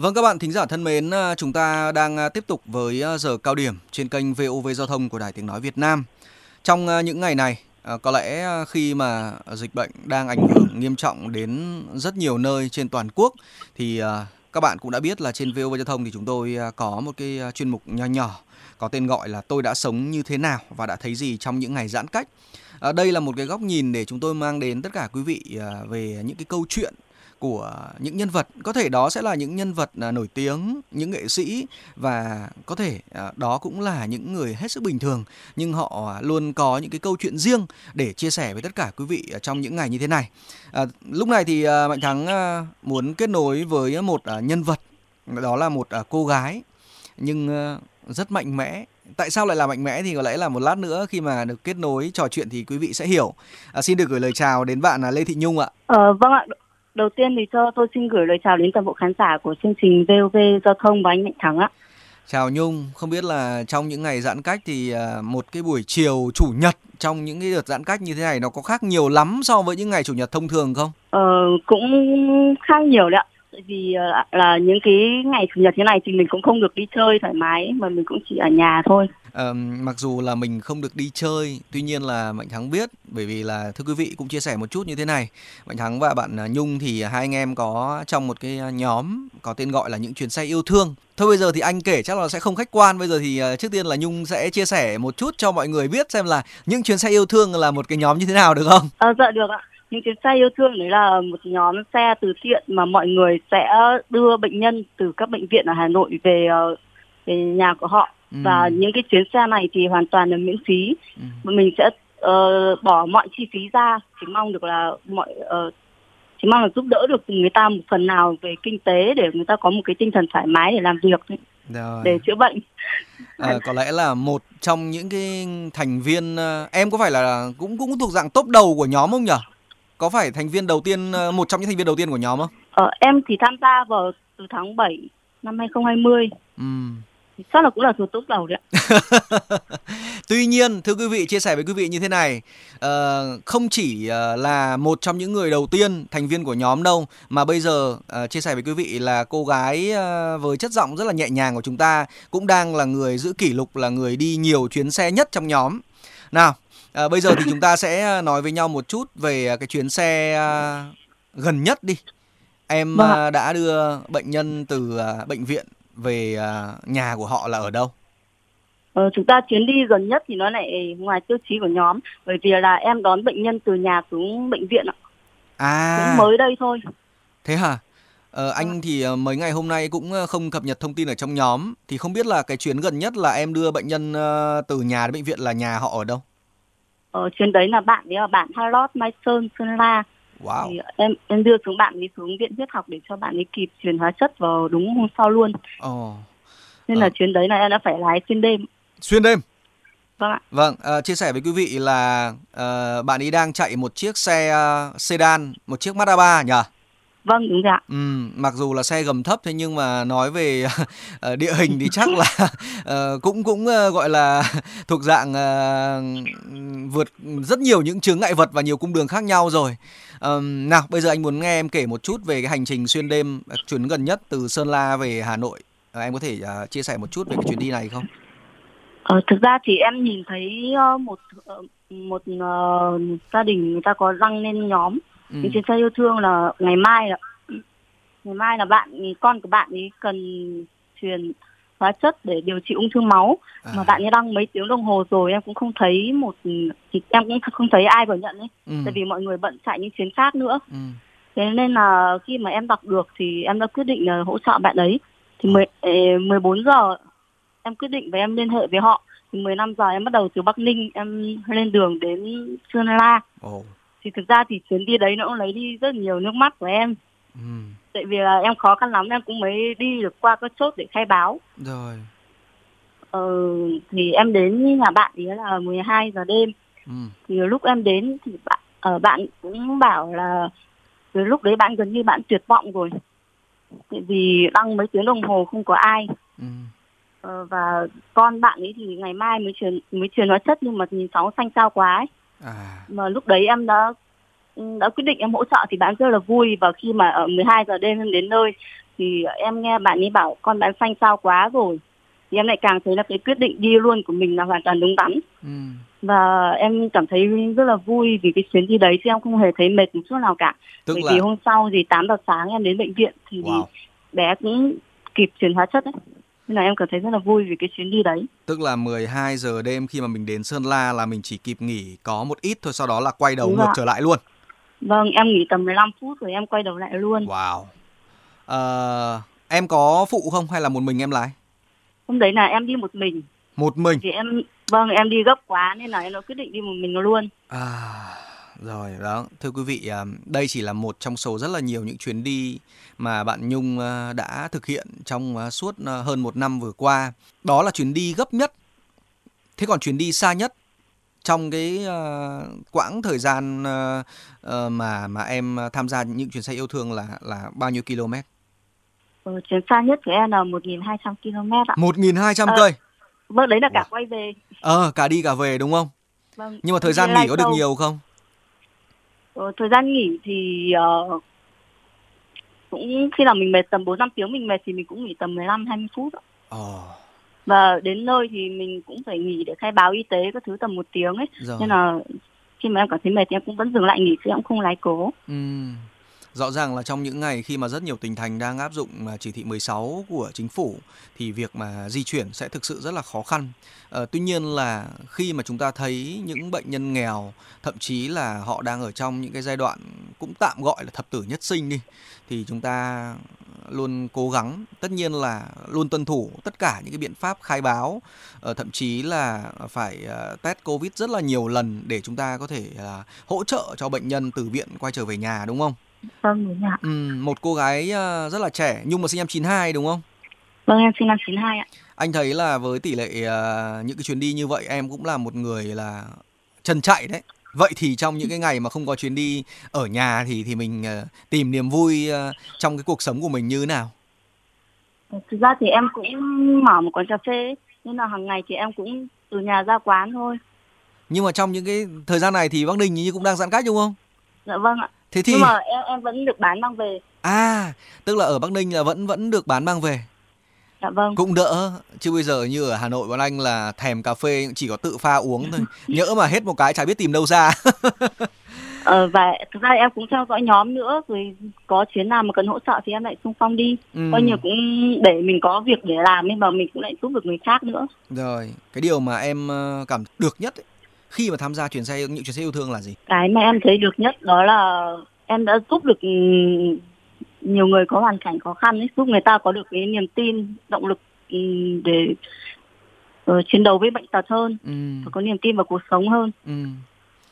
Vâng các bạn thính giả thân mến, à, chúng ta đang à, tiếp tục với à, giờ cao điểm trên kênh VOV Giao thông của Đài Tiếng Nói Việt Nam. Trong những ngày này, có lẽ khi mà dịch bệnh đang ảnh hưởng nghiêm trọng đến rất nhiều nơi trên toàn quốc thì các bạn cũng đã biết là trên VOV Giao thông thì chúng tôi có một cái chuyên mục nho nhỏ có tên gọi là tôi đã sống như thế nào và đã thấy gì trong những ngày giãn cách. À, đây là một cái góc nhìn để chúng tôi mang đến tất cả quý vị về những cái câu chuyện của những nhân vật. Có thể đó sẽ là những nhân vật à, nổi tiếng những nghệ sĩ và có thể à, đó cũng là những người hết sức bình thường. Nhưng họ à, luôn có những cái câu chuyện riêng để chia sẻ với tất cả quý vị trong những ngày như thế này. À, lúc này thì mạnh thắng muốn kết nối với một nhân vật đó là một cô gái. Nhưng rất mạnh mẽ. Tại sao lại là mạnh mẽ thì có lẽ là một lát nữa khi mà được kết nối trò chuyện thì quý vị sẽ hiểu. À, xin được gửi lời chào đến bạn Lê Thị Nhung ạ. Ờ, vâng ạ. Đầu tiên thì cho tôi xin gửi lời chào đến toàn bộ khán giả của chương trình VOV Giao thông và anh Mạnh Thắng ạ. Chào Nhung, không biết là trong những ngày giãn cách thì à, một cái buổi chiều chủ nhật trong những cái đợt giãn cách như thế này nó có khác nhiều lắm so với những ngày chủ nhật thông thường không? Ờ, cũng khác nhiều đấy ạ. Tại vì à, là những cái ngày chủ nhật thế này thì mình cũng không được đi chơi thoải mái mà mình cũng chỉ ở nhà thôi. Uh, mặc dù là mình không được đi chơi, tuy nhiên là Mạnh Thắng biết bởi vì là thưa quý vị cũng chia sẻ một chút như thế này. Mạnh Thắng và bạn à, Nhung thì hai anh em có trong một cái à, nhóm có tên gọi là những chuyến xe yêu thương. Thôi bây giờ thì anh kể chắc là sẽ không khách quan. Bây giờ thì trước tiên là Nhung sẽ chia sẻ một chút cho mọi người biết xem là những chuyến xe yêu thương là một cái nhóm như thế nào được không? À, dạ được ạ. Những chuyến xe yêu thương đấy là một nhóm xe từ thiện mà mọi người sẽ đưa bệnh nhân từ các bệnh viện ở Hà Nội về về nhà của họ Ừ. và những cái chuyến xe này thì hoàn toàn là miễn phí ừ. mình sẽ uh, bỏ mọi chi phí ra chỉ mong được là mọi uh, chỉ mong là giúp đỡ được người ta một phần nào về kinh tế để người ta có một cái tinh thần thoải mái để làm việc Rồi. để chữa bệnh à, có lẽ là một trong những cái thành viên em có phải là cũng cũng thuộc dạng top đầu của nhóm không nhỉ có phải thành viên đầu tiên một trong những thành viên đầu tiên của nhóm không? Ờ, em thì tham gia vào từ tháng 7 năm 2020. Ừ chắc là cũng là thuộc tốt đầu đấy ạ. Tuy nhiên, thưa quý vị, chia sẻ với quý vị như thế này, uh, không chỉ uh, là một trong những người đầu tiên thành viên của nhóm đâu, mà bây giờ uh, chia sẻ với quý vị là cô gái uh, với chất giọng rất là nhẹ nhàng của chúng ta cũng đang là người giữ kỷ lục là người đi nhiều chuyến xe nhất trong nhóm. Nào, à, bây giờ thì chúng ta sẽ nói với nhau một chút về cái chuyến xe gần nhất đi. Em vâng. đã đưa bệnh nhân từ bệnh viện về nhà của họ là ở đâu? Ờ, chúng ta chuyến đi gần nhất thì nó lại ngoài tiêu chí của nhóm bởi vì là em đón bệnh nhân từ nhà xuống bệnh viện ạ. À. Cũng mới đây thôi. Thế hả? Ờ, anh à. thì ờ, mấy ngày hôm nay cũng ờ, không cập nhật thông tin ở trong nhóm thì không biết là cái chuyến gần nhất là em đưa bệnh nhân ờ, từ nhà đến bệnh viện là nhà họ ở đâu? Ờ, chuyến đấy là bạn đấy là bạn Harlot Mai Sơn Sơn La Wow. Thì em em đưa xuống bạn ấy xuống viện huyết học để cho bạn ấy kịp truyền hóa chất vào đúng hôm sau luôn. Ồ. Nên là ờ. chuyến đấy là em đã phải lái xuyên đêm. Xuyên đêm? Vâng ạ. Vâng, uh, chia sẻ với quý vị là uh, bạn ấy đang chạy một chiếc xe uh, sedan, một chiếc Mazda 3 nhỉ? Vâng đúng rồi ạ. Ừ, mặc dù là xe gầm thấp thế nhưng mà nói về uh, địa hình thì chắc là uh, cũng cũng uh, gọi là thuộc dạng vượt rất nhiều những chướng ngại vật và nhiều cung đường khác nhau rồi. Nào bây giờ anh muốn nghe em kể một chút về cái hành trình xuyên đêm chuyến gần nhất từ Sơn La về Hà Nội. Em có thể uh, chia sẻ một chút về cái chuyến đi này không? Ờ, thực ra thì em nhìn thấy một một uh, gia đình người ta có đăng lên nhóm ừ. trên xe yêu thương là ngày mai là ngày mai là bạn con của bạn ấy cần truyền hóa chất để điều trị ung thư máu à. mà bạn ấy đăng mấy tiếng đồng hồ rồi em cũng không thấy một thì em cũng không thấy ai vào nhận ấy ừ. tại vì mọi người bận chạy những chuyến khác nữa ừ. thế nên là khi mà em đọc được thì em đã quyết định là hỗ trợ bạn ấy thì mười mười bốn giờ em quyết định và em liên hệ với họ thì 15 giờ em bắt đầu từ Bắc Ninh em lên đường đến Sơn La oh thì thực ra thì chuyến đi đấy nó cũng lấy đi rất nhiều nước mắt của em. Ừ. tại vì là em khó khăn lắm em cũng mới đi được qua các chốt để khai báo. Rồi. Ờ, thì em đến nhà bạn thì là 12 giờ đêm. Ừ. thì lúc em đến thì bạn ở ờ, bạn cũng bảo là từ lúc đấy bạn gần như bạn tuyệt vọng rồi. Tại vì đăng mấy tiếng đồng hồ không có ai. Ừ. ờ, và con bạn ấy thì ngày mai mới truyền mới truyền hóa chất nhưng mà nhìn cháu xanh sao quá ấy À. Mà lúc đấy em đã đã quyết định em hỗ trợ thì bạn rất là vui và khi mà ở 12 giờ đêm em đến nơi thì em nghe bạn ấy bảo con bán xanh sao quá rồi thì em lại càng thấy là cái quyết định đi luôn của mình là hoàn toàn đúng đắn ừ. và em cảm thấy rất là vui vì cái chuyến đi đấy thì em không hề thấy mệt một chút nào cả Tức bởi là... vì hôm sau thì 8 giờ sáng em đến bệnh viện thì wow. bé cũng kịp truyền hóa chất đấy nên là em cảm thấy rất là vui vì cái chuyến đi đấy. Tức là 12 giờ đêm khi mà mình đến Sơn La là mình chỉ kịp nghỉ có một ít thôi sau đó là quay đầu đúng ngược trở lại luôn. Vâng em nghỉ tầm 15 phút rồi em quay đầu lại luôn. Wow. À, em có phụ không hay là một mình em lái? Hôm đấy là em đi một mình. Một mình? Thì em vâng em đi gấp quá nên là em đã quyết định đi một mình luôn. À rồi đó thưa quý vị à, đây chỉ là một trong số rất là nhiều những chuyến đi mà bạn Nhung à, đã thực hiện trong à, suốt hơn một năm vừa qua đó là chuyến đi gấp nhất thế còn chuyến đi xa nhất trong cái quãng thời gian mà mà em tham gia những chuyến xe yêu thương là là bao nhiêu km? Ừ, chuyến xa nhất của em là 1.200 km ạ. 1.200 à, cây? Vâng, đấy là cả quay về. Ờ, cả đi cả về đúng không? Vâng. Nhưng mà thời gian nghỉ có được nhiều không? Ờ, thời gian nghỉ thì uh, cũng khi nào mình mệt tầm 4 5 tiếng mình mệt thì mình cũng nghỉ tầm 15 20 phút ạ. Ờ. Và đến nơi thì mình cũng phải nghỉ để khai báo y tế các thứ tầm một tiếng ấy. Rồi. Nên là khi mà em cảm thấy mệt thì em cũng vẫn dừng lại nghỉ chứ em không lái cố. Ừ. Rõ ràng là trong những ngày khi mà rất nhiều tỉnh thành đang áp dụng à, chỉ thị 16 của chính phủ thì việc mà di chuyển sẽ thực sự rất là khó khăn. À, tuy nhiên là khi mà chúng ta thấy những bệnh nhân nghèo, thậm chí là họ đang ở trong những cái giai đoạn cũng tạm gọi là thập tử nhất sinh đi thì chúng ta luôn cố gắng tất nhiên là luôn tuân thủ tất cả những cái biện pháp khai báo à, thậm chí là phải ờ, test covid rất là nhiều lần để chúng ta có thể à, hỗ trợ cho bệnh nhân từ viện quay trở về nhà đúng không Vâng đúng ạ. Ừ, một cô gái uh, rất là trẻ nhưng mà sinh năm 92 đúng không? Vâng em sinh năm 92 ạ. Anh thấy là với tỷ lệ uh, những cái chuyến đi như vậy em cũng là một người là chân chạy đấy. Vậy thì trong những cái ngày mà không có chuyến đi ở nhà thì thì mình uh, tìm niềm vui trong cái cuộc sống của mình như thế nào? Thực ra thì em cũng mở một quán cà phê nên là hàng ngày thì em cũng từ nhà ra quán thôi. Nhưng mà trong những cái thời gian này thì Bắc Ninh như cũng đang giãn cách đúng không? Dạ vâng ạ. Thế thì Nhưng mà em em vẫn được bán mang về. À, tức là ở Bắc Ninh là vẫn vẫn được bán mang về. Dạ vâng. Cũng đỡ, chứ bây giờ như ở Hà Nội bọn anh là thèm cà phê chỉ có tự pha uống thôi. Nhỡ mà hết một cái chả biết tìm đâu ra. ờ, và thực ra em cũng theo dõi nhóm nữa rồi có chuyến nào mà cần hỗ trợ thì em lại xung phong đi ừ. coi như cũng để mình có việc để làm nhưng mà mình cũng lại giúp được người khác nữa rồi cái điều mà em ờ, cảm được nhất ấy, khi mà tham gia chuyến xe những chuyến xe yêu thương là gì? Cái mà em thấy được nhất đó là em đã giúp được nhiều người có hoàn cảnh khó khăn ấy, giúp người ta có được cái niềm tin, động lực ừ, để uh, chiến đấu với bệnh tật hơn, ừ. và có niềm tin vào cuộc sống hơn. Ừ.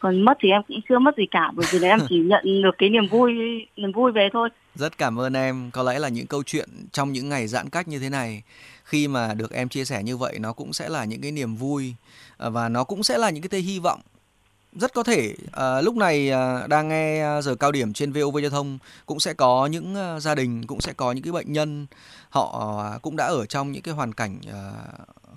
Còn mất thì em cũng chưa mất gì cả bởi vì là em chỉ nhận được cái niềm vui niềm vui về thôi. Rất cảm ơn em. Có lẽ là những câu chuyện trong những ngày giãn cách như thế này khi mà được em chia sẻ như vậy nó cũng sẽ là những cái niềm vui ờ, và nó cũng sẽ là những cái tia hy vọng. Rất có thể à, lúc này à, đang nghe giờ cao điểm trên VOV giao thông cũng sẽ có những à, gia đình cũng sẽ có những cái bệnh nhân họ à, cũng đã ở trong những cái hoàn cảnh à,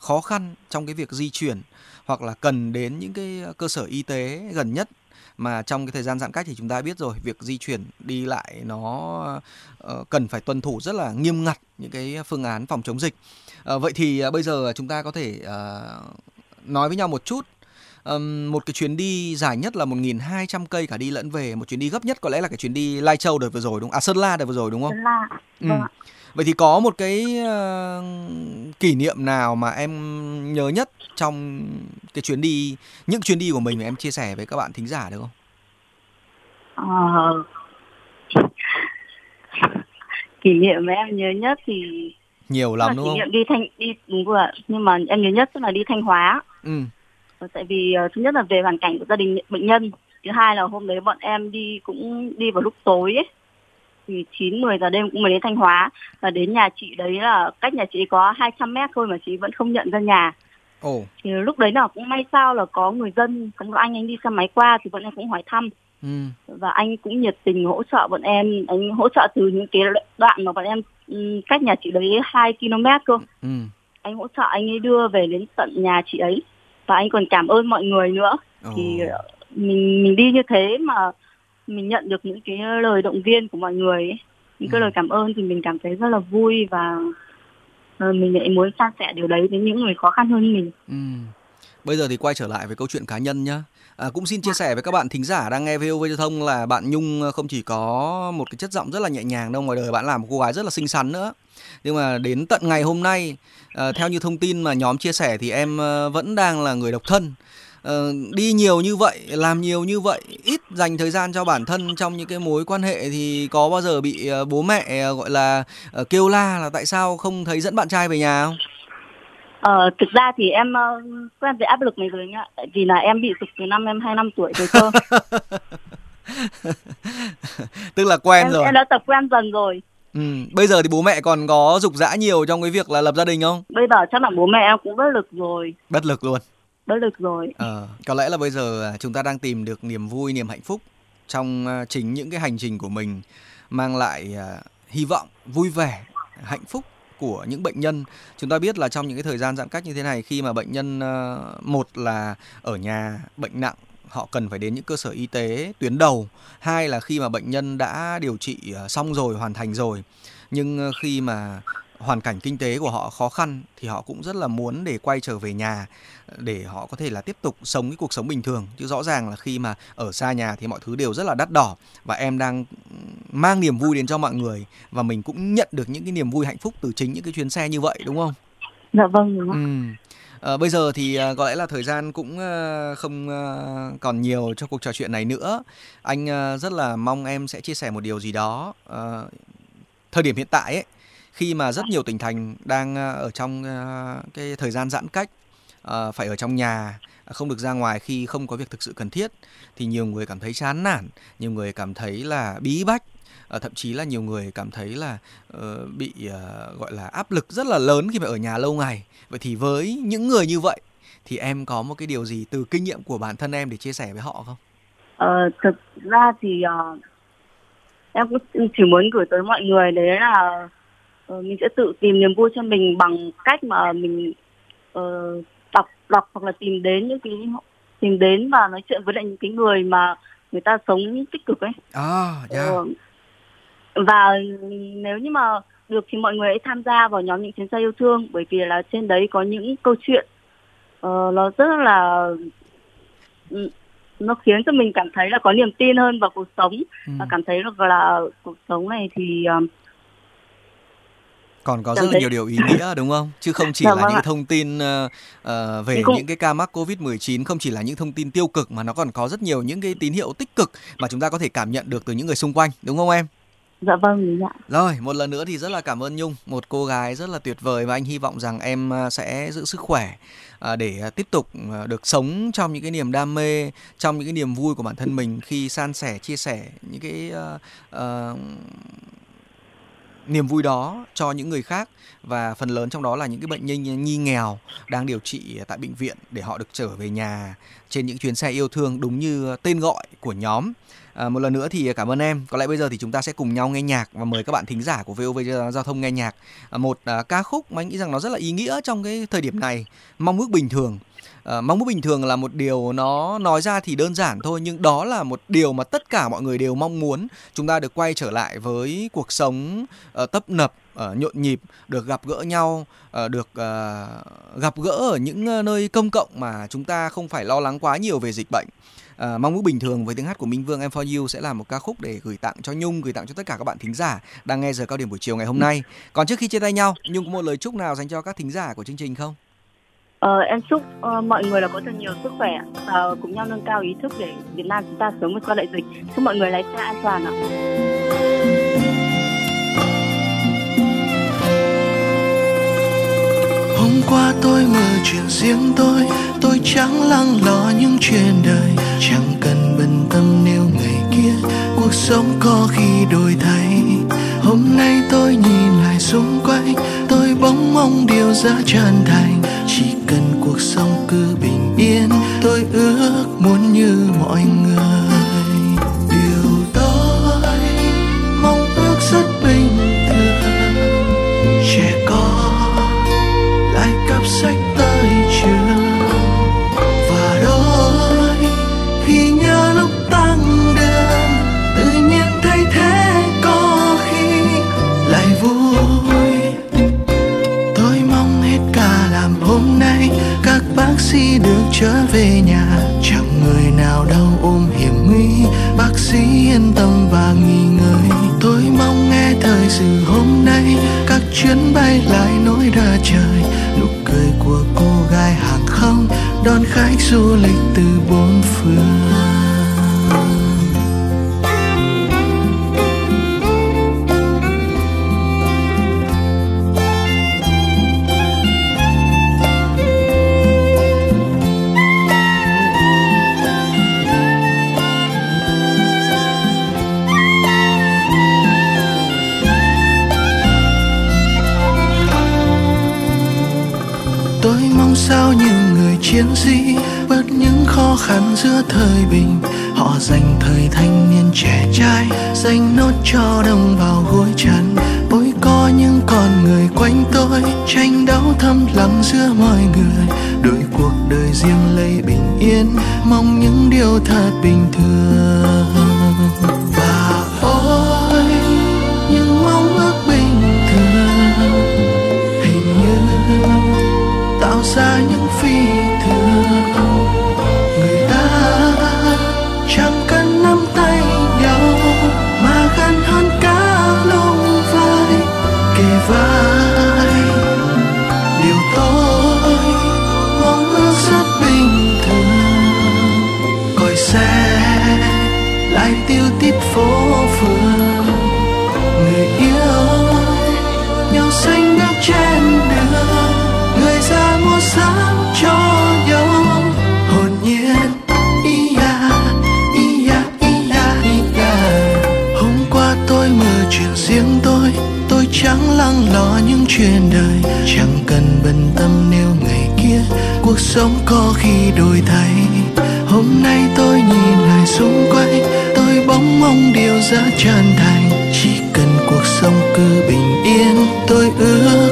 khó khăn trong cái việc di chuyển hoặc là cần đến những cái cơ sở y tế gần nhất mà trong cái thời gian giãn cách thì chúng ta biết rồi việc di chuyển đi lại nó uh, cần phải tuân thủ rất là nghiêm ngặt những cái phương án phòng chống dịch uh, vậy thì uh, bây giờ chúng ta có thể uh, nói với nhau một chút um, một cái chuyến đi dài nhất là 1.200 cây cả đi lẫn về một chuyến đi gấp nhất có lẽ là cái chuyến đi Lai Châu đợt vừa rồi đúng? À Sơn La đợt vừa rồi đúng không? Sơn La. Ừ. Vâng Vậy thì có một cái uh, kỷ niệm nào mà em nhớ nhất trong cái chuyến đi những chuyến đi của mình mà em chia sẻ với các bạn thính giả được không? Ờ, kỷ niệm mà em nhớ nhất thì nhiều lắm đúng không? Kỷ niệm đi thanh đi đúng rồi nhưng mà em nhớ nhất tức là đi Thanh Hóa. Ừ. Ờ, tại vì uh, thứ nhất là về hoàn cảnh của gia đình bệnh nhân, thứ hai là hôm đấy bọn em đi cũng đi vào lúc tối ấy thì 9 10 giờ đêm cũng mới đến Thanh Hóa và đến nhà chị đấy là cách nhà chị có 200 mét thôi mà chị vẫn không nhận ra nhà. Oh. Thì lúc đấy là cũng may sao là có người dân, có anh anh đi xe máy qua thì bọn em cũng hỏi thăm. Ừ. Và anh cũng nhiệt tình hỗ trợ bọn em, anh hỗ trợ từ những cái đoạn mà bọn em ừ, cách nhà chị đấy 2 km cơ. Ừ. Anh hỗ trợ anh ấy đưa về đến tận nhà chị ấy và anh còn cảm ơn mọi người nữa. Oh. Thì mình mình đi như thế mà mình nhận được những cái lời động viên của mọi người ấy. những cái lời cảm ơn thì mình cảm thấy rất là vui và uh, mình lại muốn san sẻ điều đấy với những người khó khăn hơn mình. Ừ. Bây giờ thì quay trở lại với câu chuyện cá nhân nhá. À, cũng xin chia sẻ với các bạn thính giả đang nghe VOV giao thông là bạn Nhung không chỉ có một cái chất giọng rất là nhẹ nhàng đâu ngoài đời bạn là một cô gái rất là xinh xắn nữa. Nhưng mà đến tận ngày hôm nay à, theo như thông tin mà nhóm chia sẻ thì em vẫn đang là người độc thân. À, đi nhiều như vậy, làm nhiều như vậy, ít dành thời gian cho bản thân trong những cái mối quan hệ thì có bao giờ bị à, bố mẹ gọi là kêu la là tại sao không thấy dẫn bạn trai về nhà không? Ờ, thực ra thì em uh, quen với áp lực này rồi nhá vì là em bị dục từ năm em hai năm tuổi rồi cơ tức là quen em, rồi em đã tập quen dần rồi Ừ, bây giờ thì bố mẹ còn có dục dã nhiều trong cái việc là lập gia đình không? Bây giờ chắc là bố mẹ em cũng bất lực rồi. Bất lực luôn. Bất lực rồi. à, có lẽ là bây giờ à, chúng ta đang tìm được niềm vui, niềm hạnh phúc trong à, chính những cái hành trình của mình mang lại à, hy vọng, vui vẻ, hạnh phúc của những bệnh nhân chúng ta biết là trong những cái thời gian giãn cách như thế này khi mà bệnh nhân ờ, một là ở nhà bệnh nặng họ cần phải đến những cơ sở y tế tuyến đầu hai là khi mà bệnh nhân đã điều trị ờ, xong rồi hoàn thành rồi nhưng khi mà hoàn cảnh kinh tế của họ khó khăn thì họ cũng rất là muốn để quay trở về nhà để họ có thể là tiếp tục sống cái cuộc sống bình thường chứ rõ ràng là khi mà ở xa nhà thì mọi thứ đều rất là đắt đỏ và em đang mang niềm vui đến cho mọi người và mình cũng nhận được những cái niềm vui hạnh phúc từ chính những cái chuyến xe như vậy đúng không? Dạ vâng đúng không? Ừ. À, bây giờ thì à, có lẽ là thời gian cũng à, không à, còn nhiều cho cuộc trò chuyện này nữa. Anh à, rất là mong em sẽ chia sẻ một điều gì đó. À, thời điểm hiện tại ấy khi mà rất nhiều tỉnh thành đang ờ, ở trong ờ, cái thời gian giãn cách ờ, phải ở trong nhà không được ra ngoài khi không có việc thực sự cần thiết thì nhiều người cảm thấy chán nản nhiều người cảm thấy là bí bách thậm chí là nhiều người cảm thấy là bị gọi là áp lực rất là lớn khi phải ở nhà lâu ngày vậy thì với những người như vậy thì em có một cái điều gì từ kinh nghiệm của bản thân em để chia sẻ với họ không? Ờ, thực ra thì uh, em cũng chỉ muốn gửi tới mọi người đấy là uh, mình sẽ tự tìm niềm vui cho mình bằng cách mà mình uh, đọc đọc hoặc là tìm đến những cái tìm đến và nói chuyện với lại những cái người mà người ta sống tích cực ấy. À, yeah. uh, và nếu như mà được thì mọi người hãy tham gia vào nhóm những chuyến xe yêu thương bởi vì là trên đấy có những câu chuyện uh, nó rất là ừ, nó khiến cho mình cảm thấy là có niềm tin hơn vào cuộc sống ừ. và cảm thấy là, là cuộc sống này thì uh, còn có rất là nhiều điều ý nghĩa đúng không? Chứ không chỉ dạ, là vâng những thông tin uh, về những cái ca mắc Covid-19 không chỉ là những thông tin tiêu cực mà nó còn có rất nhiều những cái tín hiệu tích cực mà chúng ta có thể cảm nhận được từ những người xung quanh, đúng không em? Dạ vâng, dạ. Rồi, một lần nữa thì rất là cảm ơn Nhung, một cô gái rất là tuyệt vời và anh hy vọng rằng em sẽ giữ sức khỏe để tiếp tục được sống trong những cái niềm đam mê, trong những cái niềm vui của bản thân mình khi san sẻ, chia sẻ những cái uh, uh, niềm vui đó cho những người khác và phần lớn trong đó là những cái bệnh nhân nhi nghèo đang điều trị tại bệnh viện để họ được trở về nhà trên những chuyến xe yêu thương đúng như tên gọi của nhóm. À, một lần nữa thì cảm ơn em. Có lẽ bây giờ thì chúng ta sẽ cùng nhau nghe nhạc và mời các bạn thính giả của VOV giao thông nghe nhạc. À, một à, ca khúc mà anh nghĩ rằng nó rất là ý nghĩa trong cái thời điểm này. Mong ước bình thường. À, mong muốn bình thường là một điều nó nói ra thì đơn giản thôi nhưng đó là một điều mà tất cả mọi người đều mong muốn chúng ta được quay trở lại với cuộc sống uh, tấp nập uh, nhộn nhịp được gặp gỡ nhau uh, được uh, gặp gỡ ở những nơi công cộng mà chúng ta không phải lo lắng quá nhiều về dịch bệnh À, mong muốn bình thường với tiếng hát của Minh Vương em for you sẽ là một ca khúc để gửi tặng cho Nhung, gửi tặng cho tất cả các bạn thính giả đang nghe giờ cao điểm buổi chiều ngày hôm nay. Còn trước khi chia tay nhau, Nhung có một lời chúc nào dành cho các thính giả của chương trình không? Ờ, em chúc uh, mọi người là có thật nhiều sức khỏe và uh, cùng nhau nâng cao ý thức để Việt Nam chúng ta sớm vượt qua đại dịch. Chúc mọi người lái xe an toàn ạ. Hôm qua tôi mơ chuyện riêng tôi Tôi chẳng lăng lo những chuyện đời Chẳng cần bận tâm nếu ngày kia Cuộc sống có khi đổi thay Hôm nay tôi nhìn lại xung quanh Tôi bỗng mong điều ra chân thành cuộc sống cứ bình yên. Tôi ước muốn như mọi người. Trở về nhà. Chẳng người nào đau ôm hiểm nguy. Bác sĩ yên tâm và nghỉ ngơi. Tôi mong nghe thời sự hôm nay. Các chuyến bay lại nối ra trời. Nụ cười của cô gái hàng không. Đón khách du lịch từ bốn phương. Khăn giữa thời bình. Họ dành thời thanh niên trẻ trai, dành nốt cho đồng bào gối chăn. Ôi có những con người quanh tôi, tranh đấu thầm lặng giữa mọi người. Đôi cuộc đời riêng lấy bình yên, mong những điều thật bình thường. Lại tiêu tít phố phường, người yêu nhau xanh bước trên đường. Người ra mua sắm cho nhau, hồn nhiên. Ia ia ia ia. Hôm qua tôi mơ chuyện riêng tôi tôi chẳng lắng lo những chuyện đời. Chẳng cần bận tâm nếu ngày kia cuộc sống có khi đổi thay. Hôm nay tôi nhìn lại xung quanh bóng mong điều giá tràn thành. Chỉ cần cuộc sống cứ bình yên, tôi ước